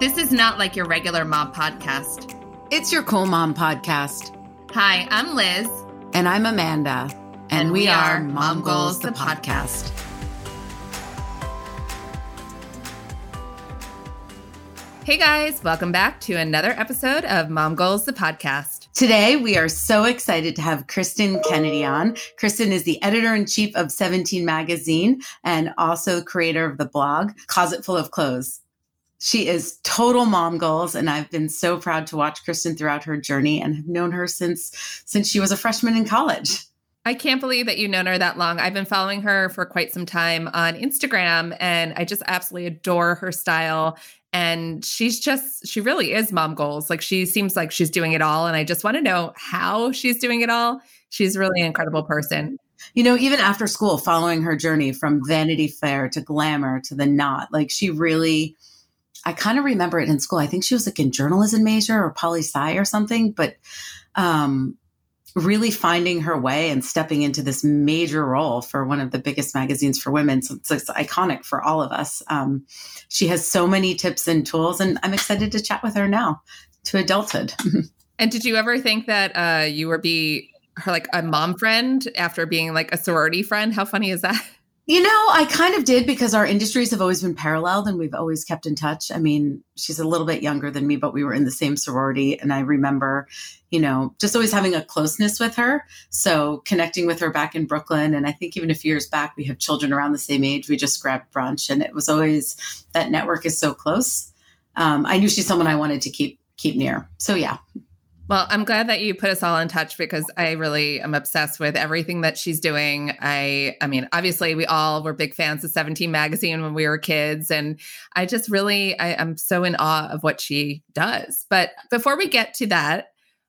This is not like your regular mom podcast. It's your Cool Mom podcast. Hi, I'm Liz. And I'm Amanda. And, And we, we are are Mom Goals, Goals, the the podcast. Hey guys, welcome back to another episode of Mom Goals, the podcast. Today, we are so excited to have Kristin Kennedy on. Kristin is the editor in chief of 17 Magazine and also creator of the blog Closet Full of Clothes. She is total mom goals, and I've been so proud to watch Kristin throughout her journey and have known her since since she was a freshman in college. I can't believe that you've known her that long. I've been following her for quite some time on Instagram, and I just absolutely adore her style. And she's just, she really is mom goals. Like she seems like she's doing it all. And I just want to know how she's doing it all. She's really an incredible person. You know, even after school, following her journey from Vanity Fair to Glamour to the Knot, like she really, I kind of remember it in school. I think she was like in journalism major or poli sci or something, but um, really finding her way and stepping into this major role for one of the biggest magazines for women. So it's, it's iconic for all of us. Um, she has so many tips and tools, and I'm excited to chat with her now to adulthood. And did you ever think that uh, you would be her like a mom friend after being like a sorority friend? How funny is that? You know, I kind of did because our industries have always been paralleled and we've always kept in touch. I mean, she's a little bit younger than me, but we were in the same sorority. And I remember, you know, just always having a closeness with her. So connecting with her back in Brooklyn. And I think even a few years back, we have children around the same age. We just grabbed brunch and it was always that network is so close. Um, I knew she's someone I wanted to keep keep near. So yeah. Well, I'm glad that you put us all in touch because I really am obsessed with everything that she's doing. I I mean, obviously we all were big fans of 17 magazine when we were kids and I just really I, I'm so in awe of what she does. But before we get to that,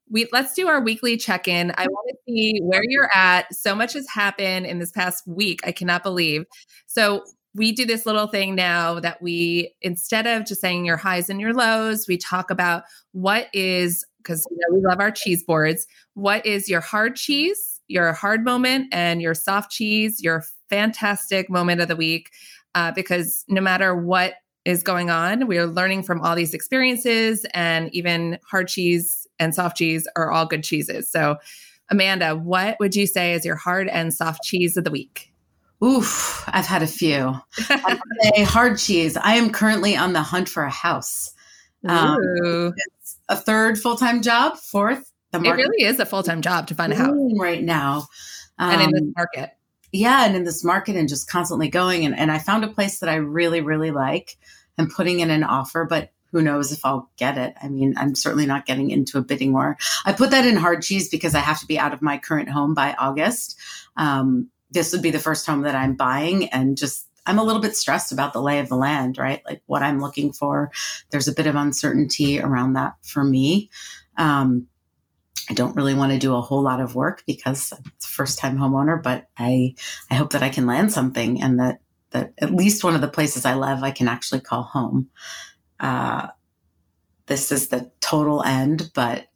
we let's do our weekly check-in. I want to see where you're at. So much has happened in this past week. I cannot believe. So we do this little thing now that we instead of just saying your highs and your lows, we talk about what is because you know, we love our cheese boards. What is your hard cheese, your hard moment, and your soft cheese, your fantastic moment of the week? Uh, because no matter what is going on, we are learning from all these experiences, and even hard cheese and soft cheese are all good cheeses. So, Amanda, what would you say is your hard and soft cheese of the week? Oof, I've had a few. I'd say hard cheese. I am currently on the hunt for a house. Um, a third full time job, fourth. The it really is a full time job to find a house right now. and in this Um, market. yeah, and in this market and just constantly going. And, and I found a place that I really, really like and putting in an offer, but who knows if I'll get it. I mean, I'm certainly not getting into a bidding war. I put that in hard cheese because I have to be out of my current home by August. Um, this would be the first home that I'm buying and just I'm a little bit stressed about the lay of the land, right? Like what I'm looking for. There's a bit of uncertainty around that for me. Um, I don't really want to do a whole lot of work because it's a first time homeowner, but I I hope that I can land something and that that at least one of the places I love I can actually call home. Uh, this is the total end, but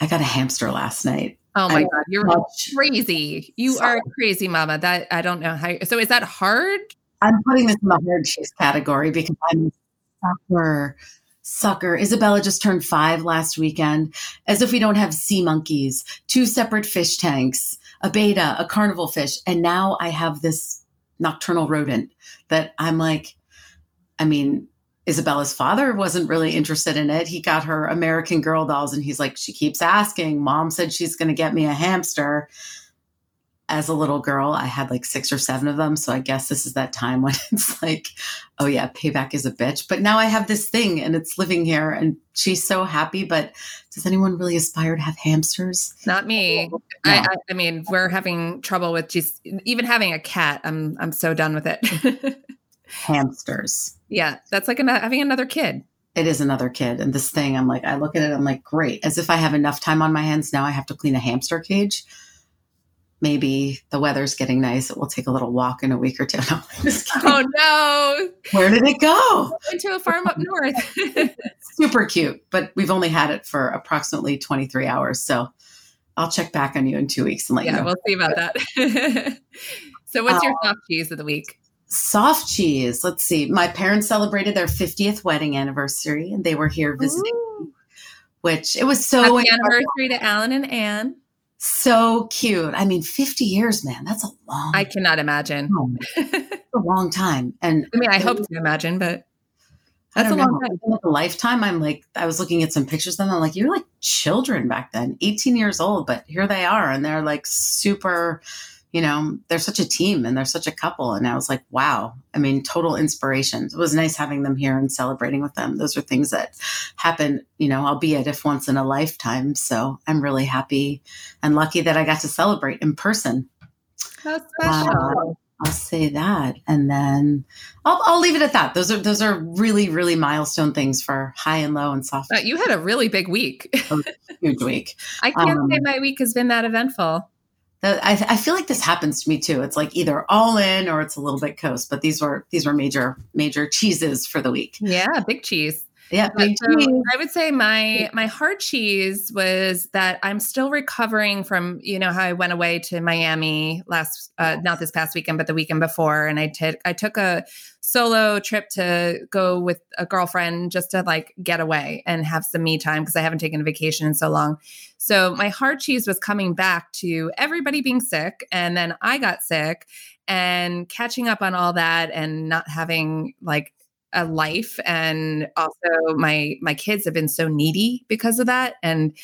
I got a hamster last night. Oh my I- God, you're Much- crazy. You are crazy, mama. That I don't know how. So is that hard? I'm putting this in the hard cheese category because I'm a sucker. Sucker. Isabella just turned five last weekend. As if we don't have sea monkeys, two separate fish tanks, a betta, a carnival fish, and now I have this nocturnal rodent that I'm like, I mean, Isabella's father wasn't really interested in it. He got her American Girl dolls, and he's like, she keeps asking. Mom said she's going to get me a hamster. As a little girl, I had like six or seven of them. So I guess this is that time when it's like, oh yeah, payback is a bitch. But now I have this thing and it's living here and she's so happy. But does anyone really aspire to have hamsters? Not me. I, I, I mean, we're having trouble with just even having a cat. I'm I'm so done with it. Hamsters. yeah, that's like an, having another kid. It is another kid. And this thing, I'm like, I look at it, I'm like, great. As if I have enough time on my hands now, I have to clean a hamster cage. Maybe the weather's getting nice. It will take a little walk in a week or two. No. Oh no! Where did it go? Into a farm up north. Super cute, but we've only had it for approximately 23 hours. So I'll check back on you in two weeks and let you yeah, know. we'll see about that. so, what's your uh, soft cheese of the week? Soft cheese. Let's see. My parents celebrated their 50th wedding anniversary and they were here visiting, Ooh. which it was so Happy anniversary to Alan and Anne. So cute. I mean, 50 years, man. That's a long, I cannot imagine. a long time. And I mean, I hope to imagine, but that's a don't long know. time. Like a lifetime. I'm like, I was looking at some pictures of them. I'm like, you're like children back then, 18 years old, but here they are. And they're like super, you know, they're such a team and they're such a couple. And I was like, wow. I mean, total inspiration. It was nice having them here and celebrating with them. Those are things that happen, you know, albeit if once in a lifetime. So I'm really happy and lucky that I got to celebrate in person. How special. I'll say that, and then I'll, I'll leave it at that. Those are those are really really milestone things for high and low and soft. But you had a really big week. Huge week. I can't Um, say my week has been that eventful. I, I feel like this happens to me too. It's like either all in or it's a little bit coast. But these were these were major major cheeses for the week. Yeah, big cheese. Yeah, so. I would say my my hard cheese was that I'm still recovering from you know how I went away to Miami last uh, not this past weekend but the weekend before and I took I took a solo trip to go with a girlfriend just to like get away and have some me time because I haven't taken a vacation in so long. So my hard cheese was coming back to everybody being sick and then I got sick and catching up on all that and not having like a life and also my my kids have been so needy because of that and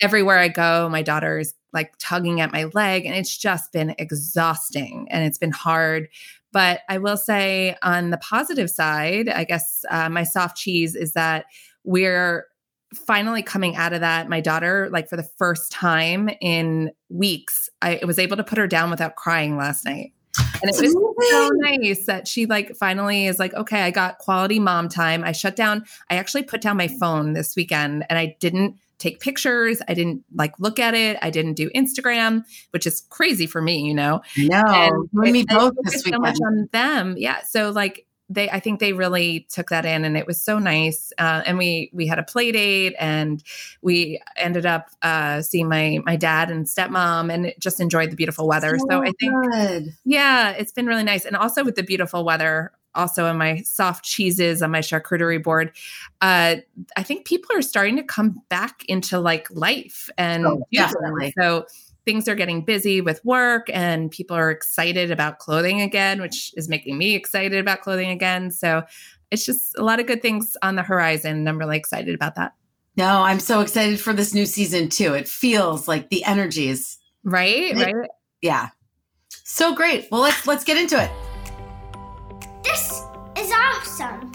everywhere i go my daughter is like tugging at my leg and it's just been exhausting and it's been hard. But i will say on the positive side i guess uh, my soft cheese is that we're finally coming out of that. My daughter like for the first time in weeks i was able to put her down without crying last night and it was so nice that she like finally is like okay i got quality mom time. I shut down i actually put down my phone this weekend and i didn't take pictures. I didn't like look at it. I didn't do instagram which is crazy for me you know? No, and you and both this so much on them. Yeah so like they i think they really took that in and it was so nice uh, and we we had a play date and we ended up uh, seeing my my dad and stepmom and just enjoyed the beautiful weather so i think good. yeah, it's been really nice. And also with the beautiful weather, also on my soft cheeses on my charcuterie board, uh, I think people are starting to come back into like life and Oh, definitely. so things are getting busy with work and people are excited about clothing again, which is making me excited about clothing again. So it's just a lot of good things on the horizon. And I'm really excited about that. No, I'm so excited for this new season too. It feels like the energies. Right? Right. Right. Yeah. So great. Well, let's let's get into it. This is awesome.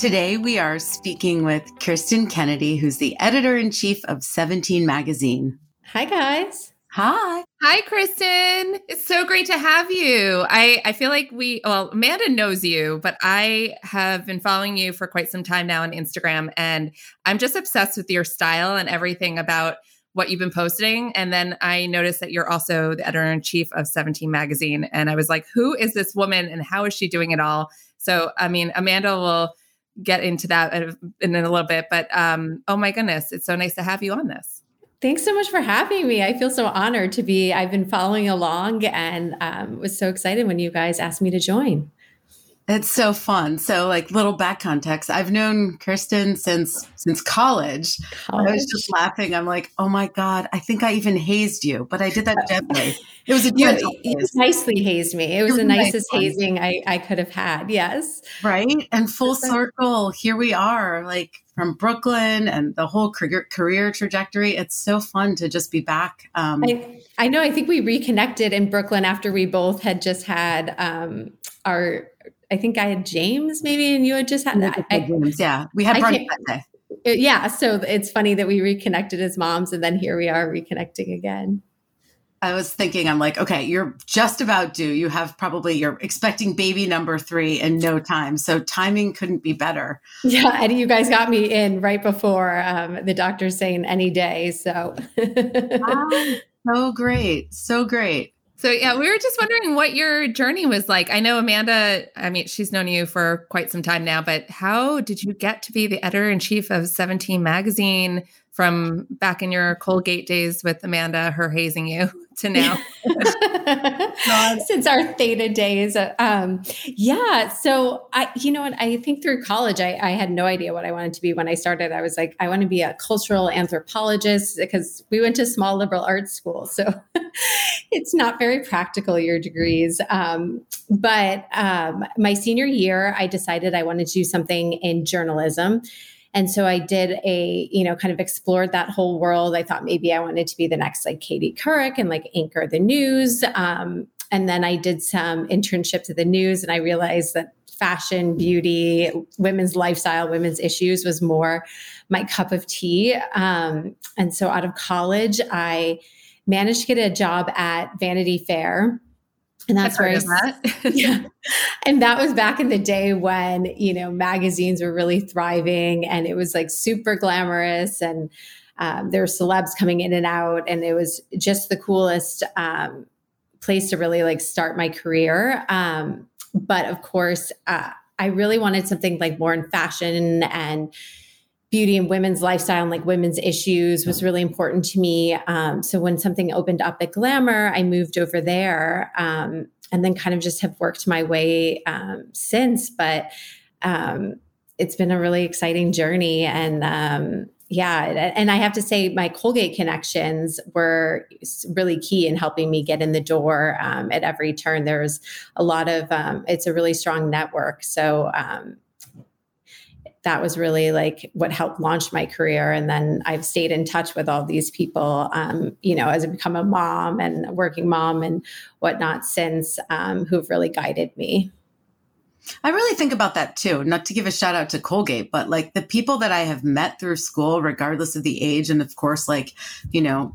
Today, we are speaking with Kristin Kennedy, who's the editor in chief of 17 Magazine. Hi, guys. Hi. Hi, Kristin. It's so great to have you. I, I feel like we, well, Amanda knows you, but I have been following you for quite some time now on Instagram, and I'm just obsessed with your style and everything about what you've been posting. And then I noticed that you're also the editor in chief of 17 Magazine. And I was like, who is this woman and how is she doing it all? So, I mean, Amanda will get into that in a little bit, but um, oh my goodness, it's so nice to have you on this. Thanks so much for having me. I feel so honored to be. I've been following along and um, was so excited when you guys asked me to join. It's so fun. So, like, little back context. I've known Kristin since since college. I was just laughing. I'm like, oh my god, I think I even hazed you, but I did that gently. It was a You, gentle you haze, nicely hazed me. It was was the a nice nicest hazing I, I could have had. Yes. right? And full circle, here we are, like from Brooklyn and the whole career, career trajectory. It's so fun to just be back. Um, I, I know. I think we reconnected in Brooklyn after we both had just had um, our. I think I had James maybe, and you had just had. I, I, yeah, we had brunch that day. yeah. So it's funny that we reconnected as moms, and then here we are reconnecting again. I was thinking, I'm like, okay, you're just about due. You have probably, you're expecting baby number three in no time. So timing couldn't be better. Yeah, and you guys got me in right before um, the doctor's saying any day. So So great. So great. So yeah, we were just wondering what your journey was like. I know Amanda, I mean, she's known you for quite some time now, but how did you get to be the editor in chief of 17 magazine from back in your Colgate days with Amanda, her hazing you to now. Since our theta days. Um, yeah. So I, you know what, I think through college, I, I had no idea what I wanted to be when I started. I was like, I want to be a cultural anthropologist because we went to small liberal arts school. So it's not very practical, your degrees. Um, but um, my senior year, I decided I wanted to do something in journalism. And so I did a, you know, kind of explored that whole world. I thought maybe I wanted to be the next like Katie Couric and like anchor the news. Um, and then I did some internships at the news and I realized that fashion, beauty, women's lifestyle, women's issues was more my cup of tea. Um, and so out of college, I managed to get a job at Vanity Fair and that's where I, that. yeah. And that was back in the day when, you know, magazines were really thriving and it was like super glamorous and um, there were celebs coming in and out. And it was just the coolest um, place to really like start my career. Um, but of course, uh, I really wanted something like more in fashion and beauty and women's lifestyle and like women's issues was really important to me. Um, so when something opened up at Glamour, I moved over there um, and then kind of just have worked my way um, since. But um, it's been a really exciting journey. And um, yeah, and I have to say, my Colgate connections were really key in helping me get in the door um, at every turn. There's a lot of, it's a really strong network. So, that was really like what helped launch my career. And then I've stayed in touch with all these people, um, you know, as I become a mom and a working mom and whatnot since, um, who've really guided me. I really think about that too. Not to give a shout out to Colgate, but like the people that I have met through school, regardless of the age, and of course, like, you know,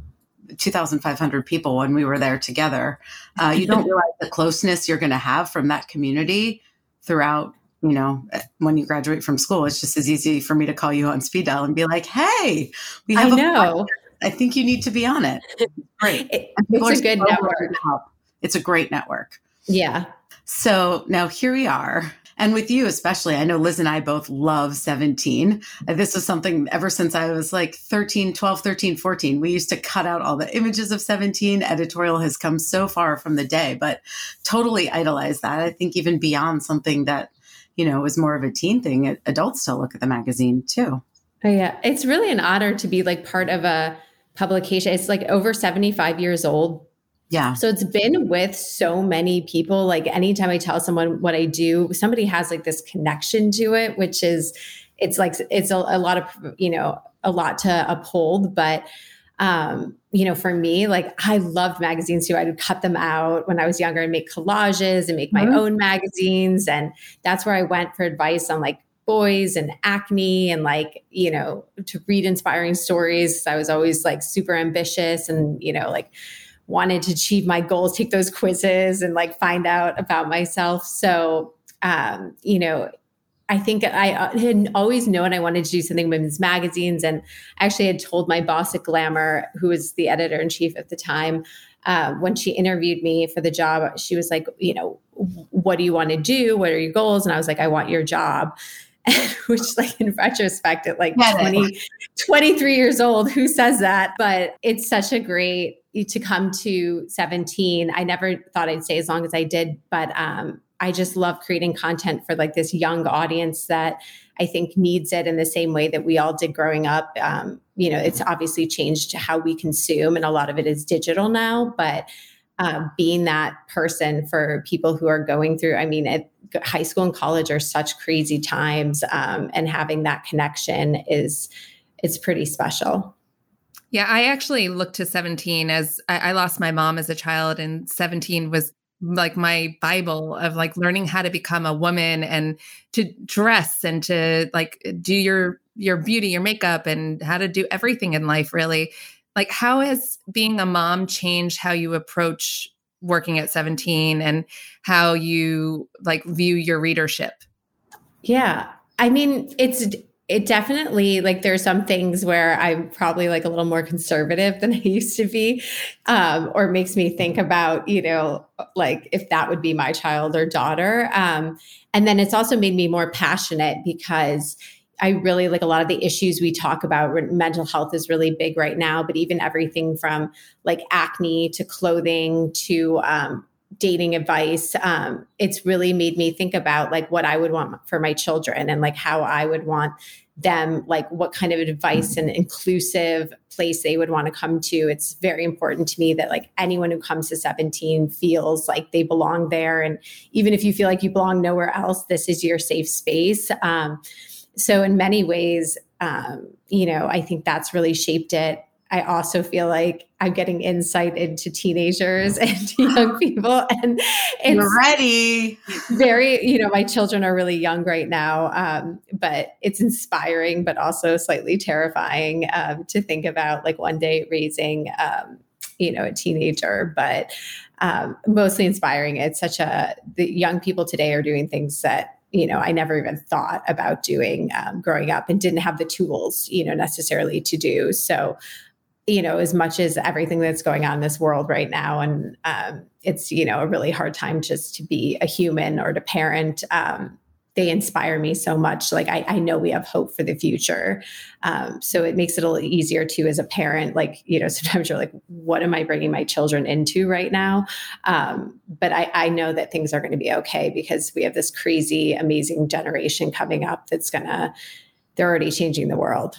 2,500 people when we were there together, uh, you don't realize the closeness you're going to have from that community throughout you know, when you graduate from school, it's just as easy for me to call you on speed dial and be like, "Hey, we have I know. I think you need to be on it." Great. It, it's a good so network. It's a great network. Yeah. So now here we are. And with you, especially, I know Liz and I both love 17. This was something ever since I was like 13, 12, 13, 14. We used to cut out all the images of 17. Editorial has come so far from the day, but totally idolize that. I think even beyond something that you know, it was more of a teen thing, adults still look at the magazine too. Oh, yeah. It's really an honor to be like part of a publication. It's like over 75 years old. Yeah. So it's been with so many people. Like anytime I tell someone what I do, somebody has like this connection to it, which is, it's like, it's a, a lot of, you know, a lot to uphold. But um, you know, for me, like I loved magazines too. I would cut them out when I was younger and make collages and make my mm-hmm. own magazines. And that's where I went for advice on like boys and acne and like, you know, to read inspiring stories. I was always like super ambitious and, you know, like wanted to achieve my goals, take those quizzes and like find out about myself. So, um, you know, I think I uh, had always known I wanted to do something women's magazines. And I actually had told my boss at Glamour, who was the editor in chief at the time, uh, when she interviewed me for the job, she was like, you know, what do you want to do? What are your goals? And I was like, I want your job. Which, like, in retrospect, at like yeah, 20, 23 years old, who says that? But it's such a great to come to 17. I never thought I'd stay as long as I did, but um, I just love creating content for like this young audience that I think needs it in the same way that we all did growing up. Um, you know, it's obviously changed how we consume, and a lot of it is digital now, but uh, being that person for people who are going through, I mean, high school and college are such crazy times, um, and having that connection is it's pretty special. Yeah, I actually looked to 17 as I, I lost my mom as a child, and 17 was like my bible of like learning how to become a woman and to dress and to like do your your beauty your makeup and how to do everything in life really. Like how has being a mom changed how you approach working at 17 and how you like view your readership? Yeah. I mean it's it definitely like there's some things where I'm probably like a little more conservative than I used to be, um, or makes me think about you know like if that would be my child or daughter. Um, and then it's also made me more passionate because I really like a lot of the issues we talk about. Mental health is really big right now, but even everything from like acne to clothing to um, dating advice um, it's really made me think about like what i would want for my children and like how i would want them like what kind of advice and inclusive place they would want to come to. It's very important to me that like anyone who comes to 17 feels like they belong there. And even if you feel like you belong nowhere else this is your safe space. Um, so in many ways um, you know i think that's really shaped it I also feel like I'm getting insight into teenagers and young people. And it's You're ready. Very, you know, my children are really young right now, um, but it's inspiring, but also slightly terrifying um, to think about like one day raising, um, you know, a teenager, but um, mostly inspiring. It's such a, the young people today are doing things that you know, I never even thought about doing um, growing up and didn't have the tools, you know, necessarily to do. So you know, as much as everything that's going on in this world right now. And um, it's, you know, a really hard time just to be a human or to parent. Um, they inspire me so much. Like I, I, know we have hope for the future. Um, so it makes it a little easier too as a parent. Like, you know, sometimes you're like, what am I bringing my children into right now? Um, but I, I know that things are going to be okay because we have this crazy, amazing generation coming up that's going to, they're already changing the world.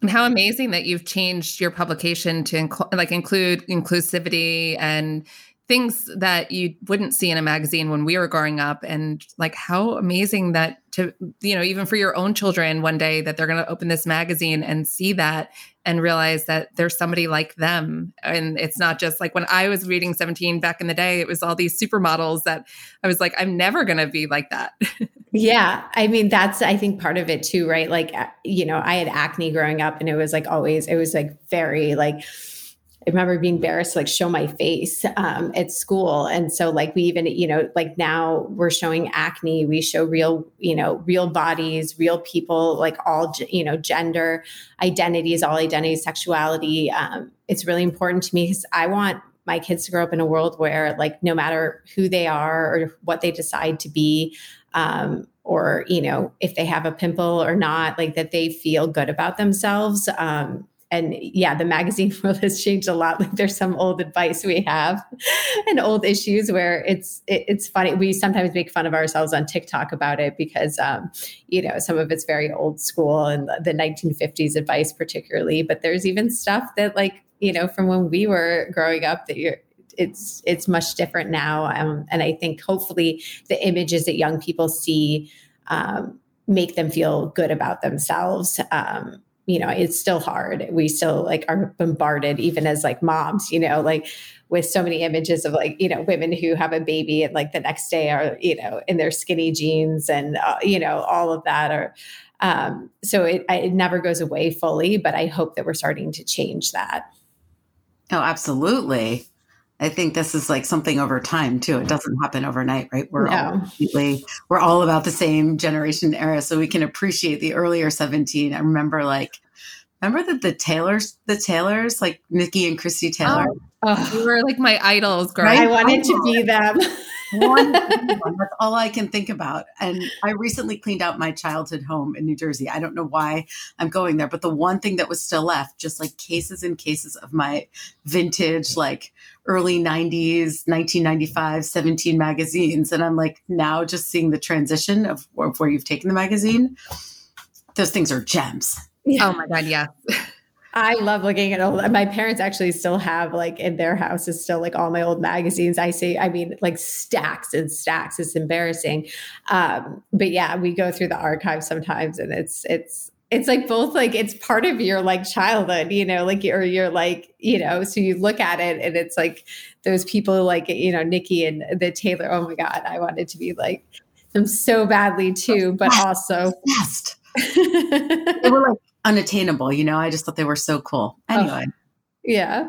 And how amazing that you've changed your publication to inc- like include inclusivity and things that you wouldn't see in a magazine when we were growing up. And like how amazing that to you know even for your own children one day that they're going to open this magazine and see that and realize that there's somebody like them. And it's not just like when i was reading 17 back in the day it was all these supermodels that i was like i'm never going to be like that. Yeah i mean that's i think part of it too right? Like uh, you know i had acne growing up and it was like always it was like very like I remember being embarrassed to like show my face um, at school. And so like we even, you know, like now we're showing acne, we show real, you know, real bodies, real people, like all, you know, gender identities, all identities, sexuality. Um, it's really important to me because I want my kids to grow up in a world where like no matter who they are or what they decide to be, um, or you know if they have a pimple or not like that they feel good about themselves um, and yeah, the magazine world has changed a lot. Like there's some old advice we have and old issues where it's it, it's funny. We sometimes make fun of ourselves on TikTok about it because um, you know some of it's very old school and the, the 1950s advice particularly. But there's even stuff that like you know from when we were growing up that you're it's it's much different now. Um, and I think hopefully the images that young people see um, make them feel good about themselves. Um, you know it's still hard. We still like are bombarded even as like moms you know like with so many images of like you know women who have a baby and like the next day are you know in their skinny jeans and uh, you know all of that or um, so it, it never goes away fully but i hope that we're starting to change that. Oh absolutely I think this is like something over time too. It doesn't happen overnight, right? We're no. all completely, we're all about the same generation era, so we can appreciate the earlier seventeen. I remember like, remember that the Taylors, the Taylors, like Niki and Krissy Taylor. Oh, oh. were like my idols, girl. Right? I wanted to be them. one, that's all I can think about. And I recently cleaned out my childhood home in New Jersey. I don't know why I'm going there, but the one thing that was still left, just like cases and cases of my vintage, like early 90s, 1995, 17 magazines. And I'm like, now just seeing the transition of, of where you've taken the magazine, those things are gems. Yeah. Oh my God, yeah. I love looking at old. My parents actually still have like in their house is still like all my old magazines. I see, I mean, like stacks and stacks. It's embarrassing, um, but yeah, we go through the archives sometimes, and it's it's it's like both like it's part of your like childhood, you know, like or you're like you know, so you look at it and it's like those people like you know Niki and uh, the Taylor. Oh my God, I wanted to be like them so badly too, but also. Best. they were like unattainable. You know, I just thought they were so cool. Anyway. Oh, yeah.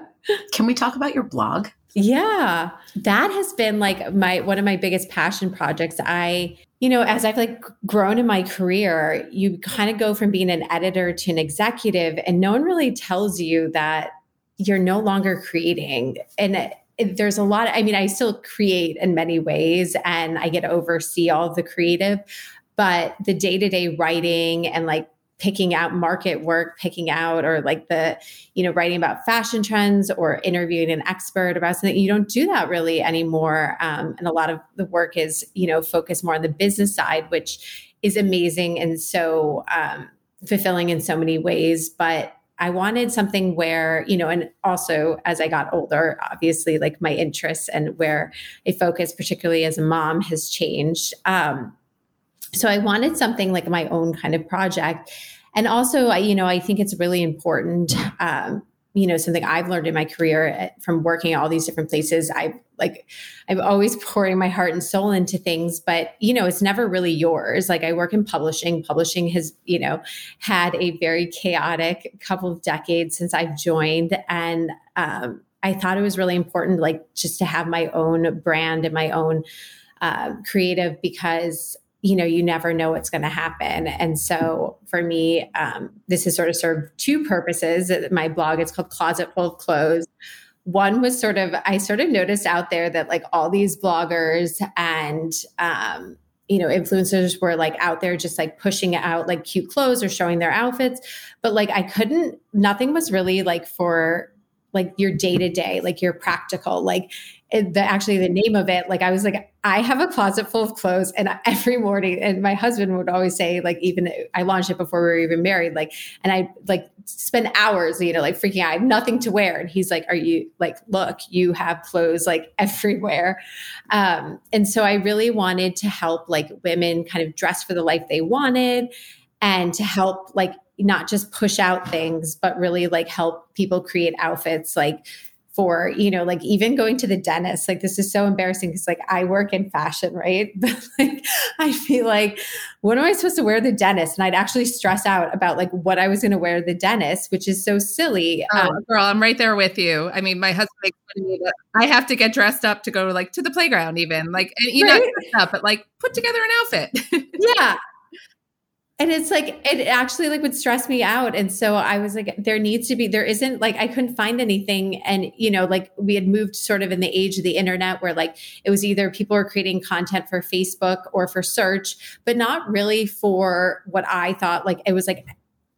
Can we talk about your blog? Yeah. That has been like my one of my biggest passion projects. I, you know, as I've like grown in my career, you kind of go from being an editor to an executive and no one really tells you that you're no longer creating. And there's a lot of, I mean, I still create in many ways and I get to oversee all the creative, but the day-to-day writing and like picking out market work, picking out or like the, you know, writing about fashion trends or interviewing an expert about something. You don't do that really anymore. Um, and a lot of the work is, you know, focused more on the business side, which is amazing and so um, fulfilling in so many ways. But I wanted something where, you know, and also as I got older, obviously, like my interests and where I focus, particularly as a mom, has changed. Um, so I wanted something like my own kind of project. And also, I, you know, I think it's really important. Um, you know, something I've learned in my career eh, from working at all these different places. I like, I'm always pouring my heart and soul into things, but you know, it's never really yours. Like I work in publishing. Publishing has, you know, had a very chaotic couple of decades since I've joined, and um, I thought it was really important, like just to have my own brand and my own uh, creative because you know you never know what's going to happen. And so for me um, this has sort of served two purposes. My blog it's called closet full of clothes. One was sort of i sort of noticed out there that like all these bloggers and um, you know influencers were like out there just like pushing out like cute clothes or showing their outfits. But like i couldn't nothing was really like for like your day to day like your practical like the actually the name of it like i was like i have a closet full of clothes and every morning and my husband would always say like even i launched it before we were even married like and i like spend hours you know like freaking out i have nothing to wear. And he's like are you like look you have clothes like everywhere. Um and so i really wanted to help like women kind of dress for the life they wanted and to help like not just push out things but really like help people create outfits like for you know like even going to the dentist like this is so embarrassing because like i work in fashion right? But like i'd be like what am i supposed to wear the dentist? And i'd actually stress out about like what i was going to wear the dentist which is so silly oh, um, girl i'm right there with you. I mean my husband makes fun of me that i have to get dressed up to go like to the playground even like you know dressed up but like put together an outfit. Yeah and it's like it actually like would stress me out. And so i was like there needs to be there isn't like i couldn't find anything. And you know like we had moved sort of in the age of the internet where like it was either people were creating content for facebook or for search but not really for what i thought like it was like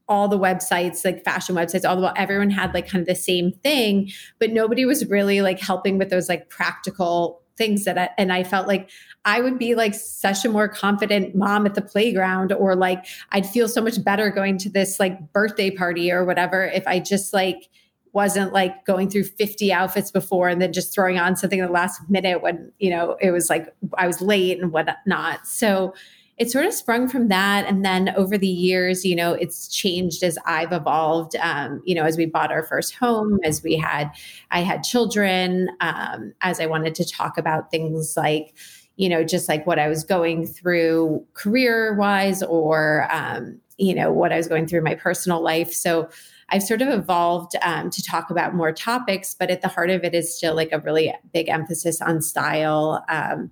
all the websites like fashion websites all the while everyone had like kind of the same thing but nobody was really like helping with those like practical things that I, and I felt like I would be like such a more confident mom at the playground or like I'd feel so much better going to this like birthday party or whatever if I just like wasn't like going through 50 outfits before and then just throwing on something the last minute when you know it was like I was late and whatnot. So it sort of sprung from that and then over the years you know it's changed as i've evolved um, you know as we bought our first home as we had i had children um, as i wanted to talk about things like you know just like what i was going through career wise or um, you know what i was going through in my personal life so I've sort of evolved um, to talk about more topics, but at the heart of it is still like a really big emphasis on style. Um,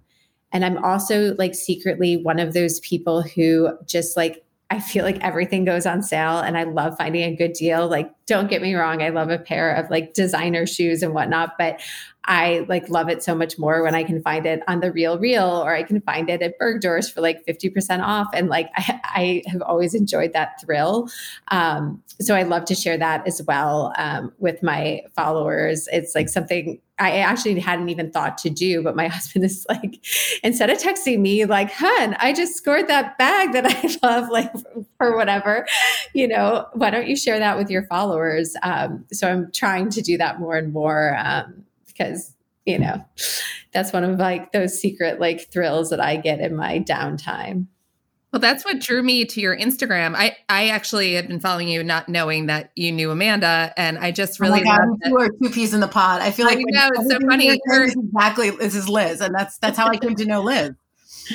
and I'm also like secretly one of those people who just like I feel like everything goes on sale and I love finding a good deal. Like, don't get me wrong, I love a pair of like designer shoes and whatnot, but I like love it so much more when I can find it on the real real or I can find it at Bergdorf's for like 50% off. And like I, I have always enjoyed that thrill. Um, so I love to share that as well um, with my followers. It's like something I actually hadn't even thought to do, but my husband is like, instead of texting me, like, hun, I just scored that bag that I love, like, for whatever, you know, why don't you share that with your followers? Um, so I'm trying to do that more and more um, because, you know, that's one of like those secret like thrills that I get in my downtime. Well, that's what drew me to your Instagram. I I actually had been following you, not knowing that you knew Amanda, and I just oh really oh God, you are two peas in the pod. I feel like I know it's so funny. exactly, this is Liz, and that's that's how I came to know Liz.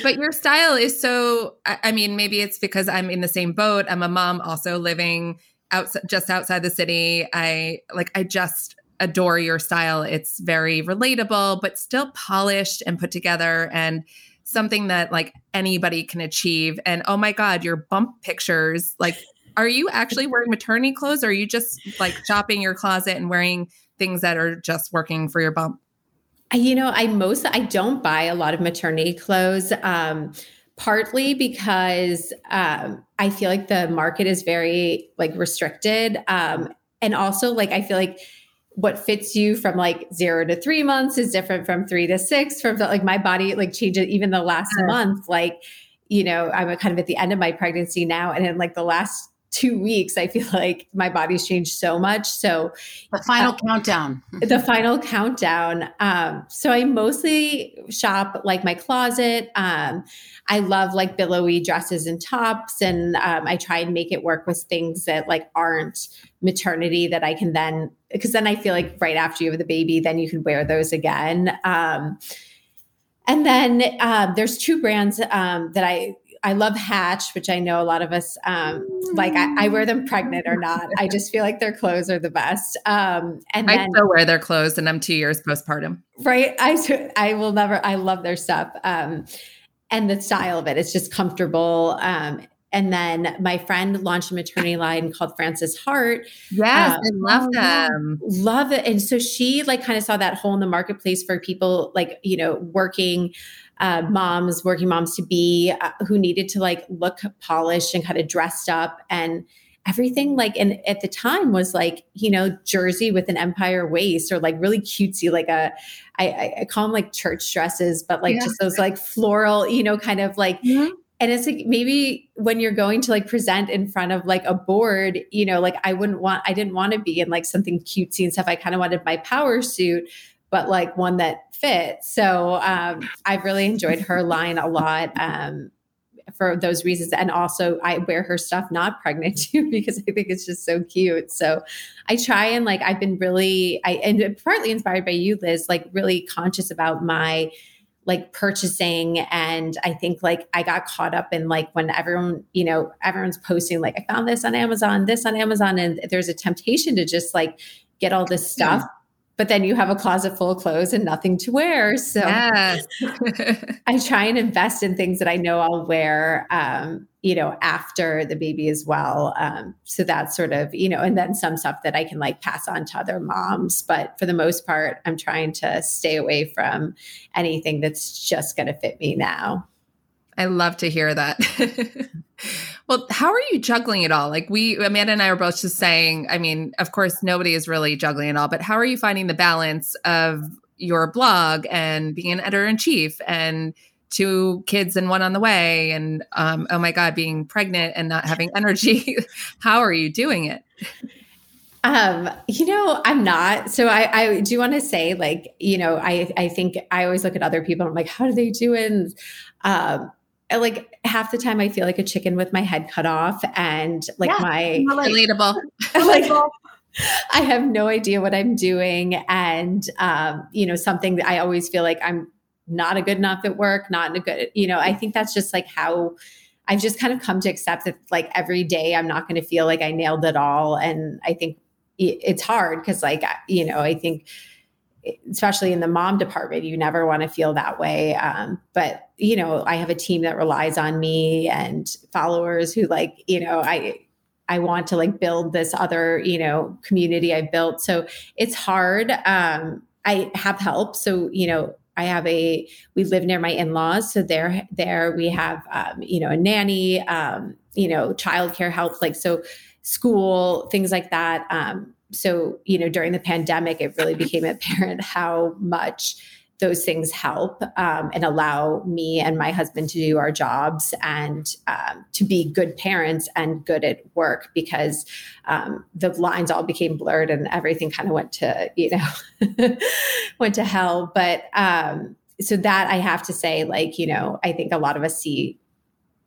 But your style is so. I mean, maybe it's because I'm in the same boat. I'm a mom, also living outside, just outside the city. I like. I just adore your style. It's very relatable, but still polished and put together, and something that like anybody can achieve. And oh my God, your bump pictures, like, are you actually wearing maternity clothes or are you just like shopping your closet and wearing things that are just working for your bump? You know, I most I don't buy a lot of maternity clothes. Um, partly because um, I feel like the market is very like restricted. Um, and also like I feel like what fits you from like zero to three months is different from three to six. From like my body like changes even the last month. Like you know I'm kind of at the end of my pregnancy now, and in like the last two weeks, I feel like my body's changed so much. So the final uh, countdown. the final countdown. Um, so I mostly shop like my closet. Um, I love like billowy dresses and tops, and um, I try and make it work with things that like aren't maternity that I can then because then I feel like right after you have the baby, then you can wear those again. Um, and then uh, there's two brands um, that I I love Hatch, which I know a lot of us um, like. I, I, wear them pregnant or not. I just feel like their clothes are the best. Um, and I still wear their clothes, and I'm two years postpartum. Right. I I will never. I love their stuff. Um, and the style of it, it's just comfortable. Um, and then my friend launched a maternity line called Frances Hart. Yes, um, I love them. Love it. And so she like kind of saw that hole in the marketplace for people like, you know, working uh, moms, working moms to be uh, who needed to like look polished and kind of dressed up and everything like and at the time was like you know jersey with an empire waist or like really cutesy like a I, I call them like church dresses but like yeah. just those like floral you know kind of like mm-hmm. and it's like maybe when you're going to like present in front of like a board you know like i wouldn't want i didn't want to be in like something cutesy and stuff i kind of wanted my power suit but like one that fits. So um, I've really enjoyed her line a lot um, for those reasons. And also, I wear her stuff not pregnant too because I think it's just so cute. So I try and like, I've been really, I and partly inspired by you, Liz, like really conscious about my like purchasing and i think like i got caught up in like when everyone you know everyone's posting like i found this on amazon this on amazon and there's a temptation to just like get all this stuff yeah but then you have a closet full of clothes and nothing to wear. So yes. I try and invest in things that I know I'll wear, um, you know, after the baby as well. Um, so that's sort of, you know, and then some stuff that I can like pass on to other moms. But for the most part, I'm trying to stay away from anything that's just going to fit me now. I love to hear that. well, how are you juggling it all? Like we Amanda and I were both just saying, I mean, of course nobody is really juggling it all, but how are you finding the balance of your blog and being an editor in chief and two kids and one on the way and um, oh my god being pregnant and not having energy how are you doing it um, you know, I'm not. So I, I do want to say, like, you know, I, I think I always look at other people. I'm like, how do they do it? And, um, like half the time I feel like a chicken with my head cut off and like yeah, my relatable. like I have no idea what I'm doing. And um, you know, something that I always feel like I'm not a good enough at work, not in a good, you know, I think that's just like how I've just kind of come to accept that like every day I'm not going to feel like I nailed it all. And I think it's hard because like, you know, I think especially in the mom department, you never want to feel that way. Um, but you know, I have a team that relies on me and followers who like, you know, I I want to like build this other, you know, community I built. So it's hard. Um, I have help. So, you know, I have a we live near my in-laws. So there there we have um, you know, a nanny, um, you know, childcare help, like so school, things like that. Um, so you know during the pandemic it really became apparent how much those things help um, and allow me and my husband to do our jobs and um, to be good parents and good at work because um, the lines all became blurred and everything kind of went to you know went to hell. But um, so that i have to say like you know i think a lot of us see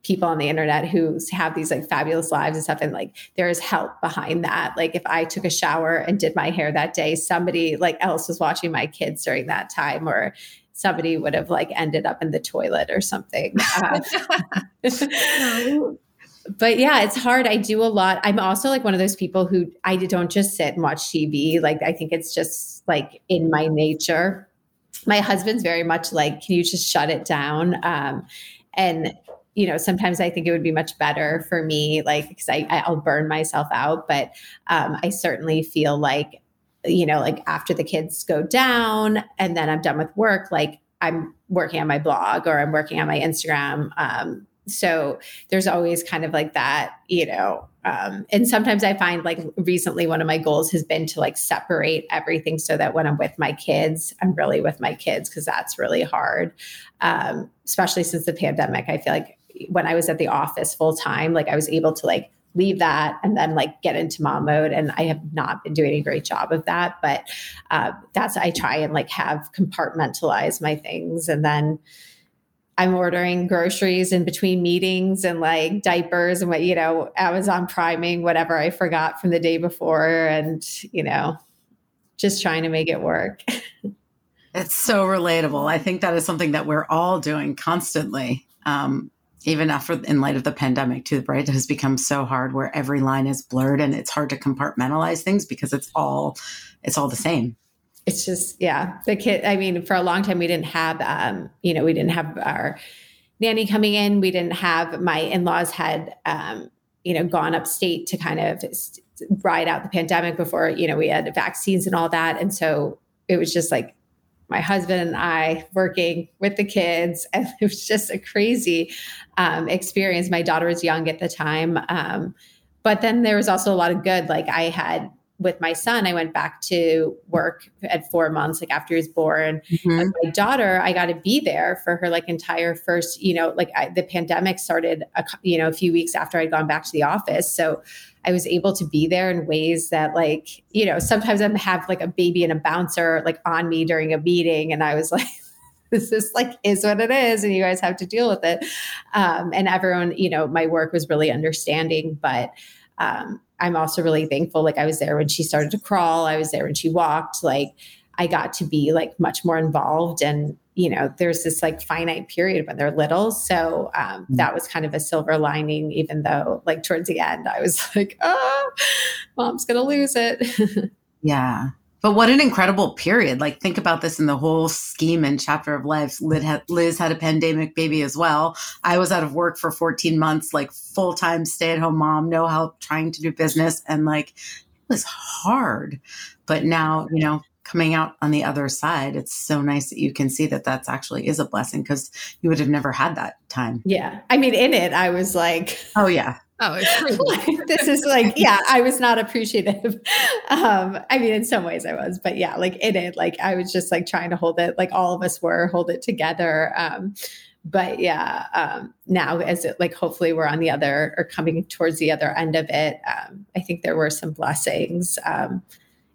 people on the internet who have these like fabulous lives and stuff and like there is help behind that. Like if i took a shower and did my hair that day somebody like else was watching my kids during that time or somebody would have like ended up in the toilet or something. Uh, but yeah it's hard. I do a lot. I'm also like one of those people who i don't just sit and watch tv like i think it's just like in my nature. My husband's very much like can you just shut it down? Um, and you know sometimes i think it would be much better for me like because I, i'll burn myself out but um, i certainly feel like you know like after the kids go down and then i'm done with work like i'm working on my blog or I'm working on my Instagram. Um, so there's always kind of like that, you know. Um, and sometimes I find like recently one of my goals has been to like separate everything so that when I'm with my kids, I'm really with my kids because that's really hard. Um, especially since the pandemic, I feel like when I was at the office full time, like I was able to like leave that and then like get into mom mode and i have not been doing a great job of that but uh, that's i try and like have compartmentalize my things and then i'm ordering groceries in between meetings and like diapers and what you know amazon priming whatever i forgot from the day before and you know just trying to make it work. It's so relatable. I think that is something that we're all doing constantly um, even after in light of the pandemic too right? It has become so hard where every line is blurred and it's hard to compartmentalize things because it's all it's all the same. It's just yeah the kid i mean for a long time we didn't have um you know we didn't have our nanny coming in. We didn't have my in-laws had um you know gone upstate to kind of ride out the pandemic before you know we had vaccines and all that. And so it was just like my husband and I working with the kids. And it was just a crazy um, experience. My daughter was young at the time. Um, but then there was also a lot of good. Like I had with my son, I went back to work at four months, like after he was born. Mm-hmm. my daughter, I got to be there for her like entire first, you know, like I, the pandemic started, a, you know, a few weeks after I'd gone back to the office. So I was able to be there in ways that like, you know, sometimes I have like a baby and a bouncer like on me during a meeting. And I was like, this is like is what it is and you guys have to deal with it um, and everyone you know my work was really understanding but um, i'm also really thankful like i was there when she started to crawl i was there when she walked like i got to be like much more involved and you know there's this like finite period when they're little so um, mm-hmm. that was kind of a silver lining even though like towards the end i was like oh mom's gonna lose it yeah but what an incredible period. Like, think about this in the whole scheme and chapter of life. Liz had a pandemic baby as well. I was out of work for 14 months, like full time stay at home mom, no help, trying to do business. And like, it was hard. But now, you know, coming out on the other side, it's so nice that you can see that that's actually is a blessing because you would have never had that time. Yeah. I mean, in it, I was like, oh, yeah. Oh, it's this is like, yeah, I was not appreciative. Um, I mean, in some ways I was, but yeah, like in it, like I was just like trying to hold it, like all of us were, hold it together. Um, but yeah, um, now as it like hopefully we're on the other or coming towards the other end of it, um, I think there were some blessings. Um,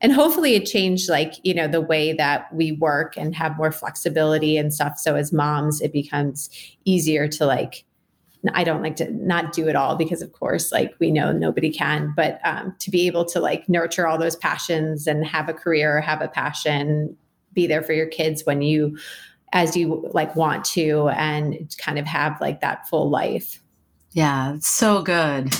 and hopefully it changed like you know the way that we work and have more flexibility and stuff so as moms it becomes easier to like I don't like to not do it all because, of course, like we know nobody can, but um, to be able to like nurture all those passions and have a career, have a passion, be there for your kids when you, as you like want to, and kind of have like that full life. Yeah, so good.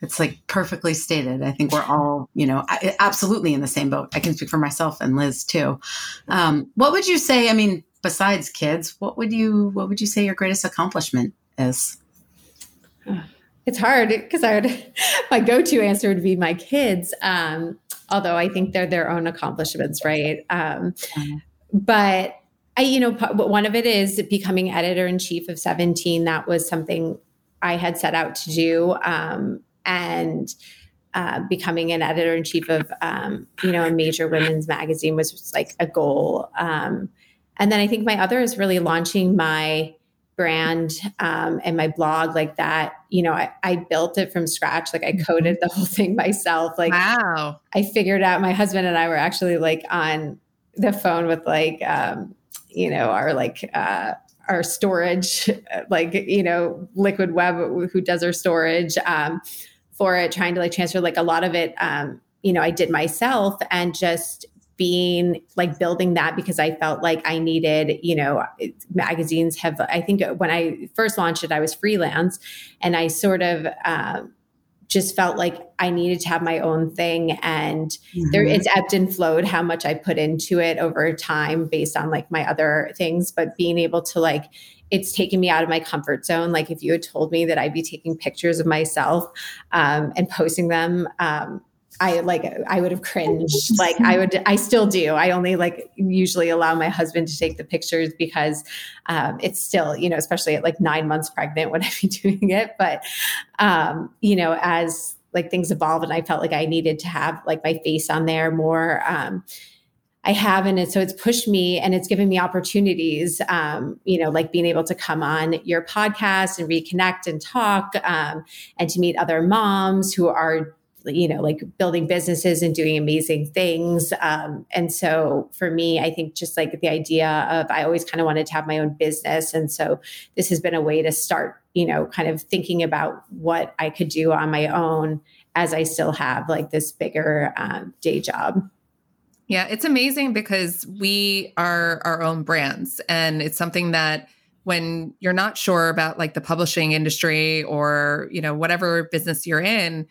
It's like perfectly stated. I think we're all, you know, absolutely in the same boat. I can speak for myself and Liz too. Um, what would you say? I mean, besides kids, what would you what would you say your greatest accomplishment is? It's hard because I would my go-to answer would be my kids. Um, although I think they're their own accomplishments, right? Um, but I, you know, one of it is becoming editor in chief of 17. That was something I had set out to do, um, and uh, becoming an editor in chief of, um, you know, a major women's magazine was like a goal. Um, and then I think my other is really launching my brand um, and my blog like that. You know I, I, built it from scratch. Like i mm-hmm. coded the whole thing myself. Like wow. I figured out my husband and i were actually like on the phone with like um, you know our like uh, our storage like you know liquid web who does our storage. Um, for it trying to like transfer like a lot of it um, you know i did myself and just being like building that because I felt like I needed, you know, magazines have, I think when I first launched it, I was freelance and I sort of, um, just felt like I needed to have my own thing and mm-hmm. there it's ebbed and flowed how much I put into it over time based on like my other things but being able to like it's taken me out of my comfort zone like if you had told me that I'd be taking pictures of myself um, and posting them um, I like I would have cringed. Like I would I still do. I only like usually allow my husband to take the pictures because um, it's still, you know, especially at like nine months pregnant when I be doing it. But um, you know, as like things evolve and I felt like I needed to have like my face on there more. Um, I haven't. And so it's pushed me and it's given me opportunities, um, you know, like being able to come on your podcast and reconnect and talk um, and to meet other moms who are you know, like building businesses and doing amazing things. Um, and so for me, I think just like the idea of I always kind of wanted to have my own business. And so this has been a way to start, you know, kind of thinking about what I could do on my own as I still have like this bigger um, day job. Yeah, it's amazing because we are our own brands and it's something that when you're not sure about like the publishing industry or, you know, whatever business you're in,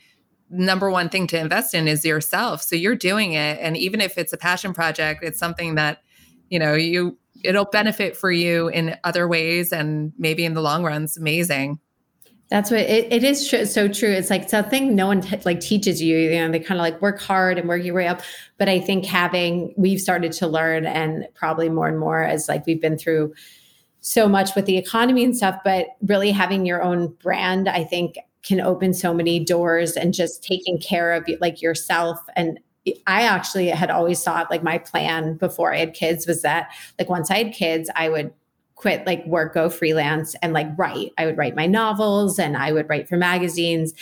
number one thing to invest in is yourself. So you're doing it. And even if it's a passion project, it's something that, you know, you it'll benefit for you in other ways and maybe in the long run it's amazing. That's what it, it is tr- so true. It's like something no one t- like teaches you. You know, they kind of like work hard and work your way up. But I think having we've started to learn, and probably more and more as like we've been through so much with the economy and stuff. But really having your own brand, I think can open so many doors and just taking care of like yourself and I actually had always thought like my plan before I had kids was that like once I had kids, I would quit like work, go freelance and like write. I would write my novels and I would write for magazines.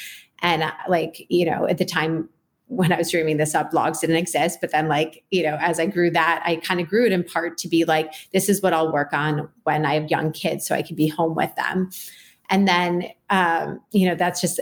And uh, like, you know, at the time when I was dreaming this up, blogs didn't exist. But then, like, you know, as I grew that, I kind of grew it in part to be like, this is what I'll work on when I have young kids so I can be home with them and then um, you know that's just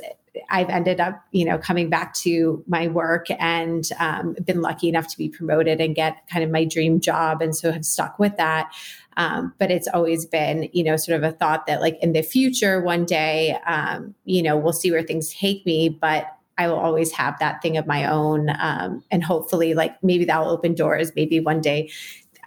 I've ended up, you know, coming back to my work and um, been lucky enough to be promoted and get kind of my dream job, and so have stuck with that. Um, but it's always been, you know, sort of a thought that like in the future, one day, um, you know, we'll see where things take me, but I will always have that thing of my own, um, and hopefully, like maybe that will open doors. Maybe one day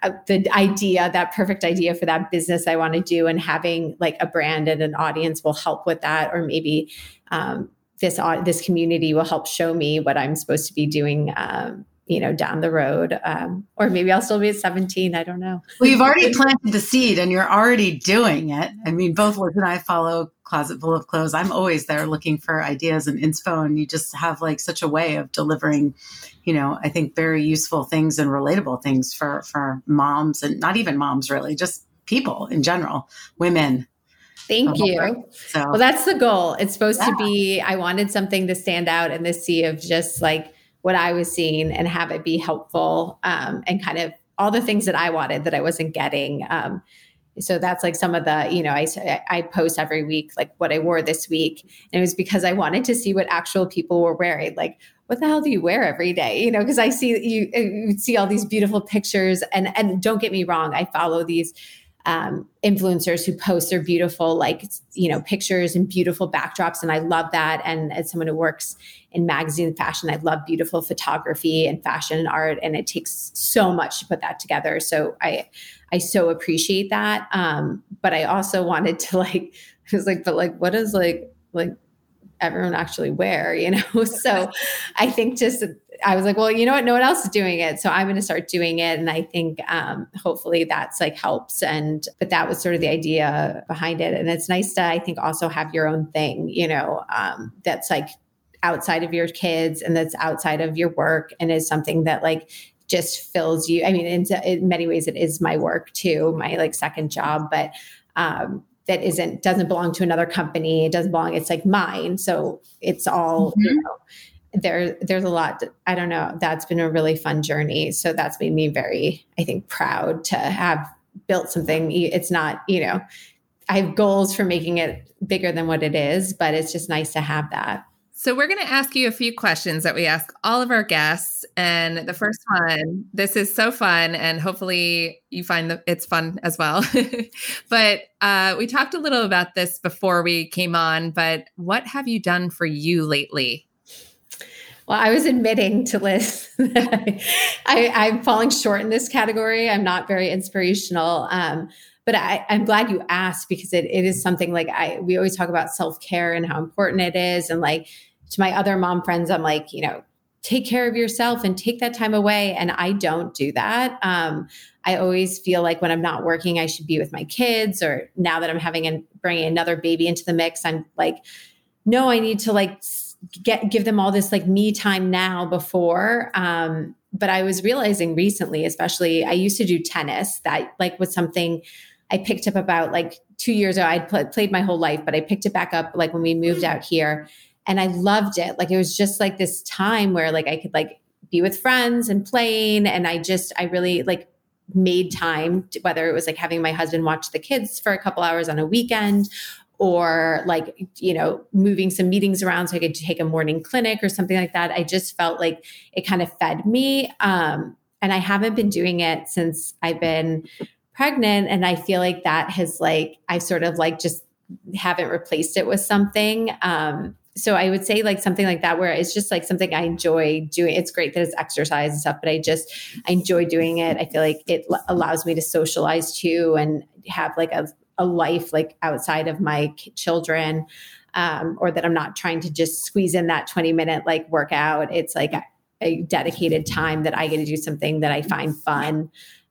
uh, the idea, that perfect idea for that business I want to do, and having like a brand and an audience will help with that, or maybe um, this this community will help show me what I'm supposed to be doing. Um, you know, down the road, um, or maybe I'll still be at 17. I don't know. Well, you've already planted the seed, and you're already doing it. I mean, both Liz and I follow Closet Full of Clothes. I'm always there looking for ideas and inspo, and you just have like such a way of delivering you know, I think very useful things and relatable things for for moms and not even moms really, just people in general, women. Thank you. So, well, that's the goal. It's supposed yeah. to be. I wanted something to stand out in the sea of just like what I was seeing and have it be helpful um, and kind of all the things that I wanted that I wasn't getting. Um, so that's like some of the you know I, I post every week like what i wore this week and it was because i wanted to see what actual people were wearing like what the hell do you wear every day? You know, because I see you, you see all these beautiful pictures, and and don't get me wrong, I follow these um, influencers who post their beautiful like you know pictures and beautiful backdrops and i love that. And as someone who works in magazine fashion i love beautiful photography and fashion and art and it takes so much to put that together. So i i so appreciate that. Um, but i also wanted to like I was like but like what is like like everyone actually wear, you know? so I think just, I was like, well, you know what? No one else is doing it. So I'm going to start doing it. And I think um, hopefully that's like helps. And, but that was sort of the idea behind it. And it's nice to, I think, also have your own thing, you know, um, that's like outside of your kids and that's outside of your work and is something that like just fills you. I mean, in, in many ways, it is my work too, my like second job, but um, that isn't doesn't belong to another company it doesn't belong it's like mine so it's all mm-hmm. you know there there's a lot i don't know that's been a really fun journey so that's made me very i think proud to have built something it's not you know i have goals for making it bigger than what it is but it's just nice to have that so, we're going to ask you a few questions that we ask all of our guests. And the first one, this is so fun, and hopefully you find that it's fun as well. but uh, we talked a little about this before we came on, but what have you done for you lately? Well, I was admitting to Liz I, am falling short in this category. I'm not very inspirational. Um, but I, am glad you asked because it, it is something like I we always talk about self care and how important it is, and like to my other mom friends, I'm like, you know, take care of yourself and take that time away. And I don't do that. Um, I always feel like when I'm not working, I should be with my kids. Or now that I'm having and bringing another baby into the mix, I'm like, no, I need to like get give them all this like me time now before. Um, but I was realizing recently, especially, I used to do tennis. That like was something I picked up about like two years ago. I'd pl- played my whole life, but I picked it back up like when we moved out here, and I loved it. Like it was just like this time where like I could like be with friends and playing, and I just I really like made time to, whether it was like having my husband watch the kids for a couple hours on a weekend or like you know moving some meetings around so i could take a morning clinic or something like that i just felt like it kind of fed me um, and i haven't been doing it since i've been pregnant and i feel like that has like i sort of like just haven't replaced it with something um, so I would say like something like that where it's just like something I enjoy doing. It's great that it's exercise and stuff, but I just I enjoy doing it. I feel like it allows me to socialize too and have like a, a life like outside of my children. Um, or that I'm not trying to just squeeze in that 20 minute like workout. It's like a, a dedicated time that I get to do something that I find fun.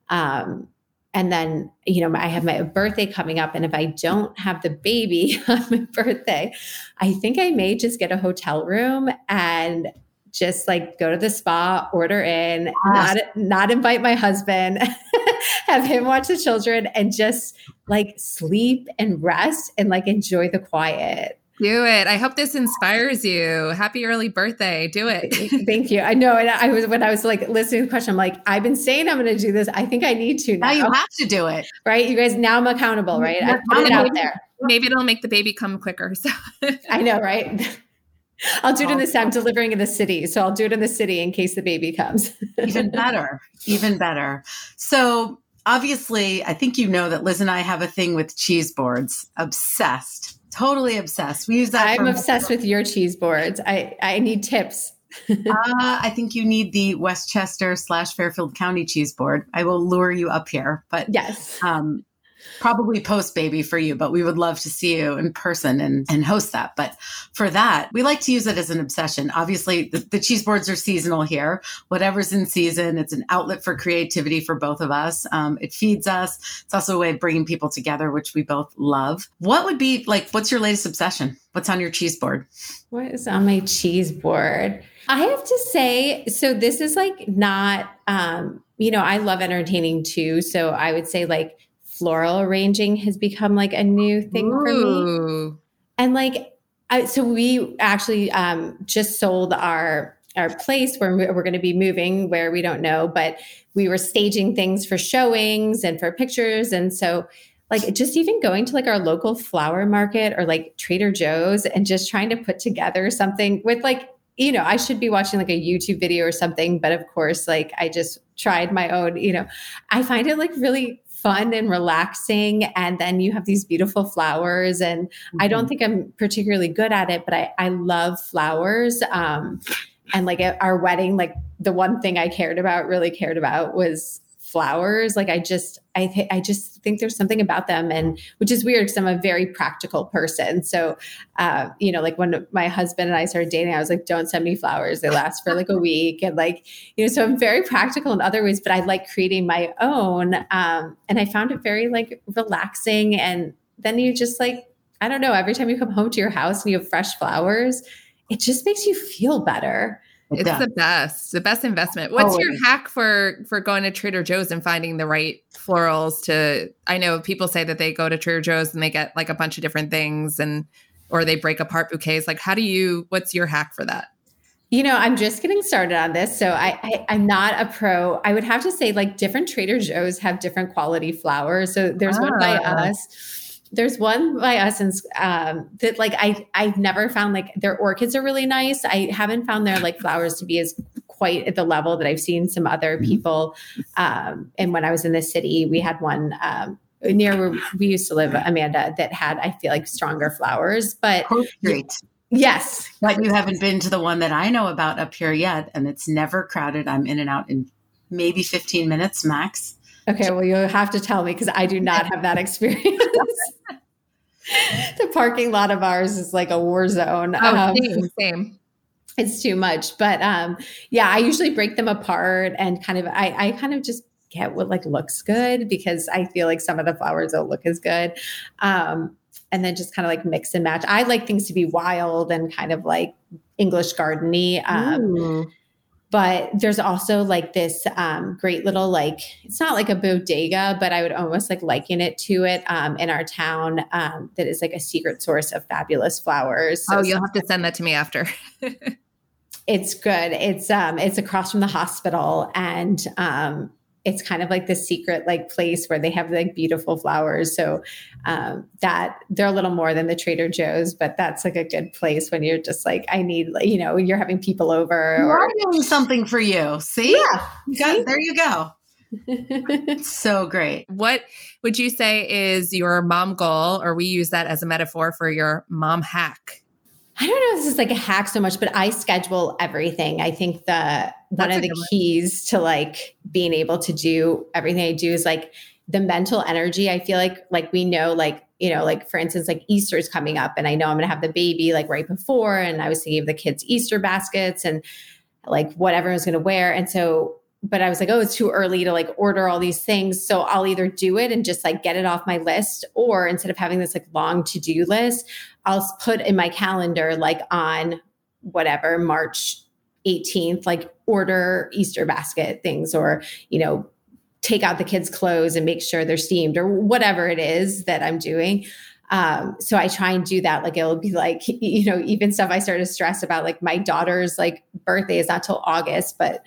Um, and then you know i have my birthday coming up and if i don't have the baby on my birthday i think i may just get a hotel room and just like go to the spa order in not not invite my husband have him watch the children and just like sleep and rest and like enjoy the quiet do it. I hope this inspires you. Happy early birthday. Do it. Thank you. I know. And I was, when I was like listening to the question, I'm like, I've been saying I'm going to do this. I think I need to now. now you have to do it. Right. You guys, now I'm accountable, right? I put it out there. Maybe it'll make the baby come quicker. So I know, right? I'll do it in the city. I'm delivering in the city. So I'll do it in the city in case the baby comes. Even better. Even better. So obviously, I think you know that Liz and I have a thing with cheese boards. Obsessed totally obsessed. We use that. I'm obsessed with your cheese boards. I I need tips. uh, I think you need the Westchester slash Fairfield County cheese board. I will lure you up here, but yes, um, probably post baby for you, but we would love to see you in person and, and host that. But for that, we like to use it as an obsession. Obviously, the, the cheese boards are seasonal here. Whatever's in season, it's an outlet for creativity for both of us. Um, it feeds us. It's also a way of bringing people together, which we both love. What would be like, what's your latest obsession? What's on your cheese board? What is on my cheese board? I have to say, so this is like not, um, you know, I love entertaining too. So I would say like floral arranging has become like a new thing Ooh. for me. And like, I, so we actually um, just sold our our place where we're going to be moving where we don't know, but we were staging things for showings and for pictures, and so like just even going to like our local flower market or like Trader Joe's and just trying to put together something with like you know, I should be watching like a YouTube video or something, but of course, like I just tried my own, you know, I find it like really fun and relaxing. And then you have these beautiful flowers. And mm-hmm. I don't mm-hmm. think I'm particularly good at it, but I, I love flowers. Um, and like at our wedding, like the one thing I cared about, really cared about was flowers like i just i th- i just think there's something about them and which is weird because i'm a very practical person. So uh, you know like when my husband and i started dating i was like don't send me flowers. They last for like a week. And like you know so i'm very practical in other ways but i like creating my own um, and i found it very like relaxing. And then you just like i don't know every time you come home to your house and you have fresh flowers it just makes you feel better it's the best, the best investment. What's your hack for for going to Trader Joe's and finding the right florals to? I know people say that they go to Trader Joe's and they get like a bunch of different things, and or they break apart bouquets. Like, how do you? What's your hack for that? You know, I'm just getting started on this, so I, I am not a pro. I would have to say, like, different Trader Joe's have different quality flowers. So there's ah. one by ah. us there's one by us um, that like I I've never found like their orchids are really nice. I haven't found their like flowers to be as quite at the level that I've seen some other mm-hmm. people. Um, and when I was in the city, we had one um, near where we used to live, Amanda, that had I feel like stronger flowers. But great. Yes. But you haven't been to the one that I know about up here yet, and it's never crowded. I'm in and out in maybe 15 minutes max. Okay, well, you'll have to tell me because I do not have that experience. the parking lot of ours is like a war zone. Oh, um, same, same. it's too much. But um, yeah, I usually break them apart and kind of I, I kind of just get what like looks good because I feel like some of the flowers don't look as good. Um, and then just kind of like mix and match. I like things to be wild and kind of like English gardeny. Um, but there's also like this um, great little like it's not like a bodega but i would almost like liken it to it um, in our town um, that is like a secret source of fabulous flowers. So oh you'll have to send that to me after. It's good. It's um it's across from the hospital and um it's kind of like the secret like place where they have like beautiful flowers. So um, that they're a little more than the trader joe's but that's like a good place when you're just like i need like you know you're having people over or doing something for you. See? Yeah. You got, there you go. So great. What would you say is your mom goal or we use that as a metaphor for your mom hack I don't know if this is like a hack so much, but I schedule everything. I think the one of the keys to like being able to do everything I do is like the mental energy. I feel like like we know like you know like for instance like Easter is coming up, and I know I'm going to have the baby like right before, and I was thinking of the kids' Easter baskets and like what everyone's going to wear, and so but I was like, oh, it's too early to like order all these things. So I'll either do it and just like get it off my list, or instead of having this like long to do list, I'll put in my calendar like on whatever March 18th, like order Easter basket things or, you know, take out the kids' clothes and make sure they're steamed or whatever it is that I'm doing. Um, so I try and do that. Like it'll be like, you know, even stuff I started to stress about, like my daughter's like birthday is not till August, but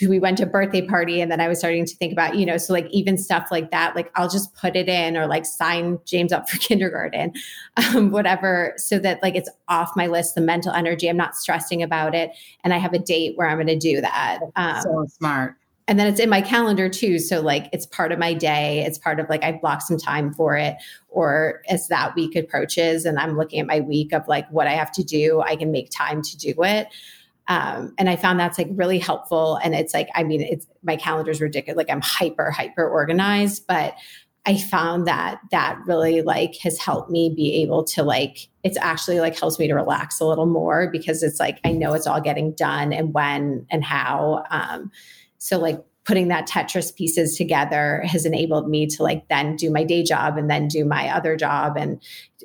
we went to a birthday party and then I was starting to think about, you know, so like even stuff like that, like I'll just put it in or like sign James up for kindergarten, um, whatever, so that like it's off my list, the mental energy. I'm not stressing about it. And I have a date where I'm going to do that. Um, so smart. And then it's in my calendar too. So like it's part of my day. It's part of like I block some time for it. Or as that week approaches and I'm looking at my week of like what I have to do, I can make time to do it. Um, and I found that's like really helpful. And it's like, I mean, it's my calendar's ridiculous. Like I'm hyper, hyper organized, but I found that that really like has helped me be able to like, it's actually like helps me to relax a little more because it's like, I know it's all getting done and when and how. Um, so like putting that Tetris pieces together has enabled me to like then do my day job and then do my other job and,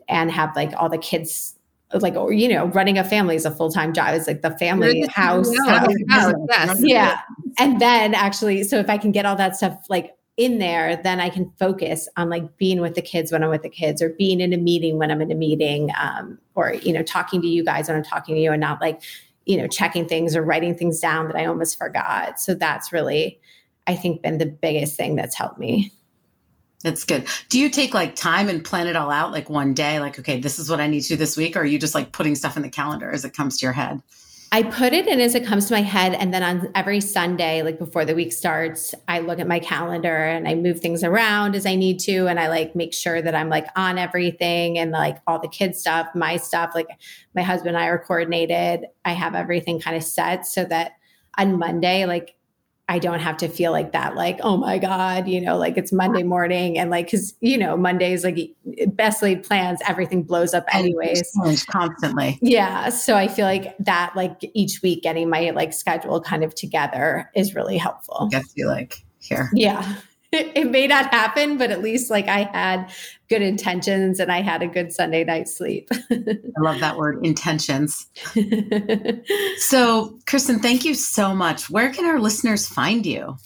and have like all the kids like or you know running a family is a full-time job. It's like the family house, house, house. Yes. yeah. And then actually so if i can get all that stuff like in there then i can focus on like being with the kids when i'm with the kids or being in a meeting when i'm in a meeting um, or you know talking to you guys when i'm talking to you and not like you know checking things or writing things down that i almost forgot. So that's really i think been the biggest thing that's helped me that's good. Do you take like time and plan it all out like one day? Like, okay, this is what I need to do this week? Or are you just like putting stuff in the calendar as it comes to your head? I put it in as it comes to my head. And then on every Sunday, like before the week starts, I look at my calendar and I move things around as I need to. And I like make sure that I'm like on everything and like all the kids' stuff, my stuff. Like my husband and I are coordinated. I have everything kind of set so that on Monday, like I don't have to feel like that, like, oh my God, you know, like it's Monday morning and like, cause, you know, Mondays, like best laid plans, everything blows up anyways. Constantly. Yeah. So I feel like that, like each week getting my like schedule kind of together is really helpful. Gets you like here. Yeah. it may not happen, but at least like I had good intentions and I had a good Sunday night sleep. I love that word, intentions. so, Kristin, thank you so much. Where can our listeners find you?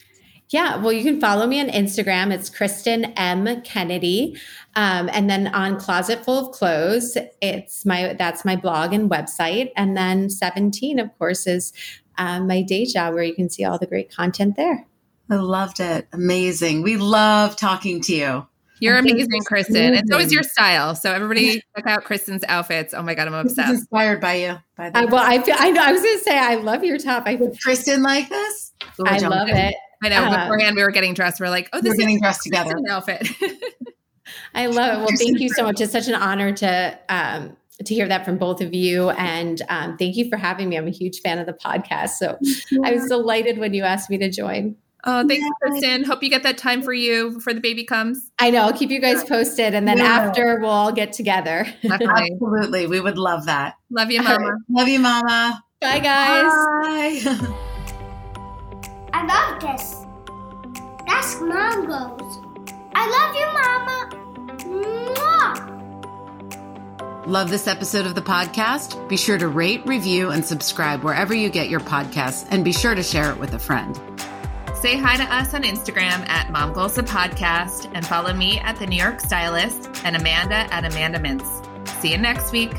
Yeah, well, you can follow me on Instagram. It's Kristin M Kennedy, um, and then on Closet Full of Clothes, it's my that's my blog and website. And then Seventeen, of course, is um, my day job where you can see all the great content there. I loved it. Amazing. We love talking to you. You're amazing, Kristin. And so is your style. So everybody check out Kristin's outfits. Oh my God, I'm obsessed. inspired by you. By the I, well, I feel, I know. I was going to say I love your top. I Kristen like this. I love it. I know. Uh, beforehand, we were getting dressed. We are like, oh, this we're getting dressed together. Outfit. I love it. Well, thank you so much. It's such an honor to um, to hear that from both of you. And um, thank you for having me. I'm a huge fan of the podcast. So I was delighted when you asked me to join. Oh, thanks, yeah. Kristin. Hope you get that time for you before the baby comes. I know. I'll keep you guys posted. And then yeah. after, we'll all get together. Absolutely. We would love that. Love you, Mama. Love you, Mama. Bye, guys. Bye. I love this. That's mom goes. I love you, Mama. Mwah. Love this episode of the podcast? Be sure to rate, review, and subscribe wherever you get your podcasts, and be sure to share it with a friend. Say hi to us on Instagram at Mom Goals a Podcast and follow me at The New York Stylist and Amanda at Amanda Mintz. See you next week.